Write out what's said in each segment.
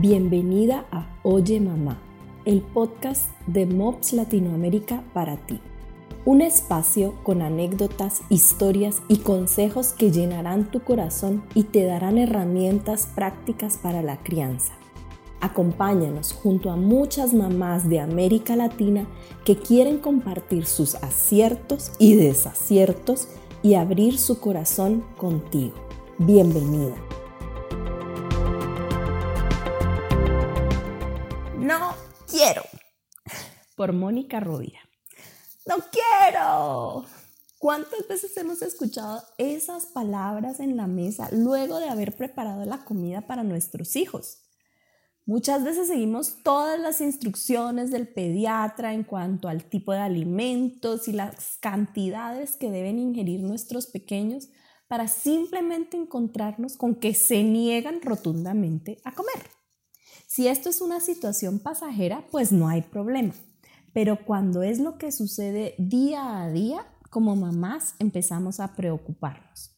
Bienvenida a Oye Mamá, el podcast de MOPS Latinoamérica para ti. Un espacio con anécdotas, historias y consejos que llenarán tu corazón y te darán herramientas prácticas para la crianza. Acompáñanos junto a muchas mamás de América Latina que quieren compartir sus aciertos y desaciertos y abrir su corazón contigo. Bienvenida. No quiero. Por Mónica Rovira. No quiero. ¿Cuántas veces hemos escuchado esas palabras en la mesa luego de haber preparado la comida para nuestros hijos? Muchas veces seguimos todas las instrucciones del pediatra en cuanto al tipo de alimentos y las cantidades que deben ingerir nuestros pequeños para simplemente encontrarnos con que se niegan rotundamente a comer. Si esto es una situación pasajera, pues no hay problema. Pero cuando es lo que sucede día a día, como mamás empezamos a preocuparnos.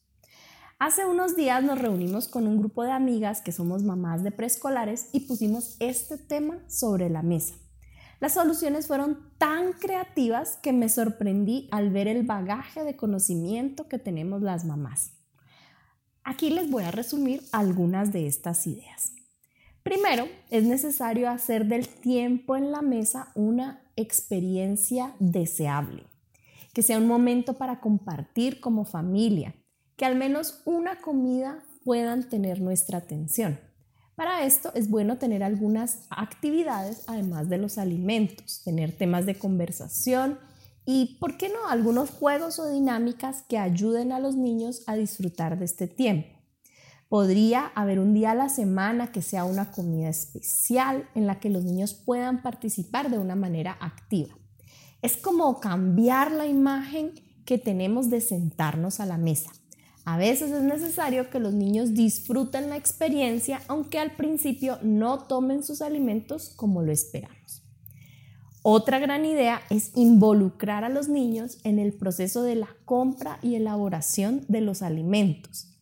Hace unos días nos reunimos con un grupo de amigas que somos mamás de preescolares y pusimos este tema sobre la mesa. Las soluciones fueron tan creativas que me sorprendí al ver el bagaje de conocimiento que tenemos las mamás. Aquí les voy a resumir algunas de estas ideas. Primero, es necesario hacer del tiempo en la mesa una experiencia deseable, que sea un momento para compartir como familia, que al menos una comida puedan tener nuestra atención. Para esto es bueno tener algunas actividades además de los alimentos, tener temas de conversación y, ¿por qué no?, algunos juegos o dinámicas que ayuden a los niños a disfrutar de este tiempo. Podría haber un día a la semana que sea una comida especial en la que los niños puedan participar de una manera activa. Es como cambiar la imagen que tenemos de sentarnos a la mesa. A veces es necesario que los niños disfruten la experiencia, aunque al principio no tomen sus alimentos como lo esperamos. Otra gran idea es involucrar a los niños en el proceso de la compra y elaboración de los alimentos.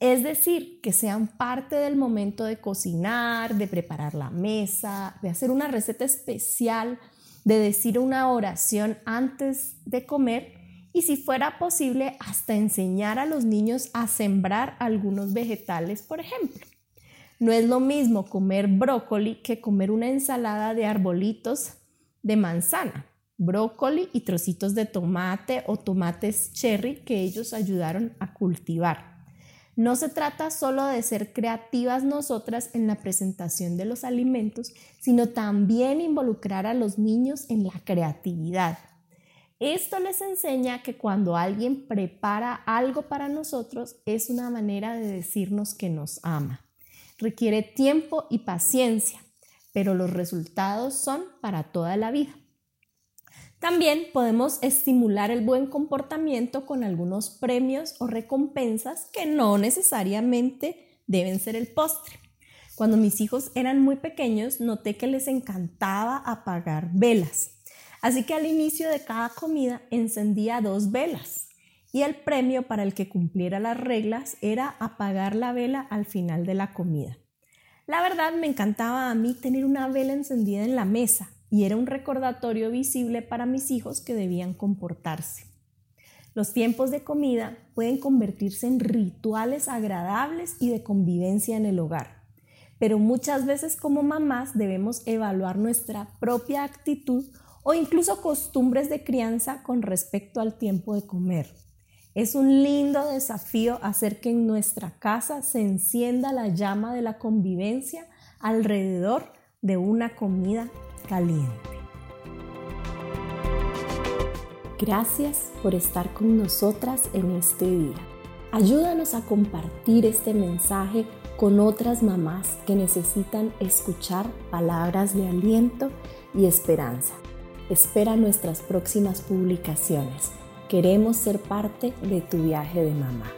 Es decir, que sean parte del momento de cocinar, de preparar la mesa, de hacer una receta especial, de decir una oración antes de comer y si fuera posible hasta enseñar a los niños a sembrar algunos vegetales, por ejemplo. No es lo mismo comer brócoli que comer una ensalada de arbolitos de manzana, brócoli y trocitos de tomate o tomates cherry que ellos ayudaron a cultivar. No se trata solo de ser creativas nosotras en la presentación de los alimentos, sino también involucrar a los niños en la creatividad. Esto les enseña que cuando alguien prepara algo para nosotros es una manera de decirnos que nos ama. Requiere tiempo y paciencia, pero los resultados son para toda la vida. También podemos estimular el buen comportamiento con algunos premios o recompensas que no necesariamente deben ser el postre. Cuando mis hijos eran muy pequeños, noté que les encantaba apagar velas. Así que al inicio de cada comida encendía dos velas y el premio para el que cumpliera las reglas era apagar la vela al final de la comida. La verdad me encantaba a mí tener una vela encendida en la mesa y era un recordatorio visible para mis hijos que debían comportarse. Los tiempos de comida pueden convertirse en rituales agradables y de convivencia en el hogar, pero muchas veces como mamás debemos evaluar nuestra propia actitud o incluso costumbres de crianza con respecto al tiempo de comer. Es un lindo desafío hacer que en nuestra casa se encienda la llama de la convivencia alrededor de una comida caliente. Gracias por estar con nosotras en este día. Ayúdanos a compartir este mensaje con otras mamás que necesitan escuchar palabras de aliento y esperanza. Espera nuestras próximas publicaciones. Queremos ser parte de tu viaje de mamá.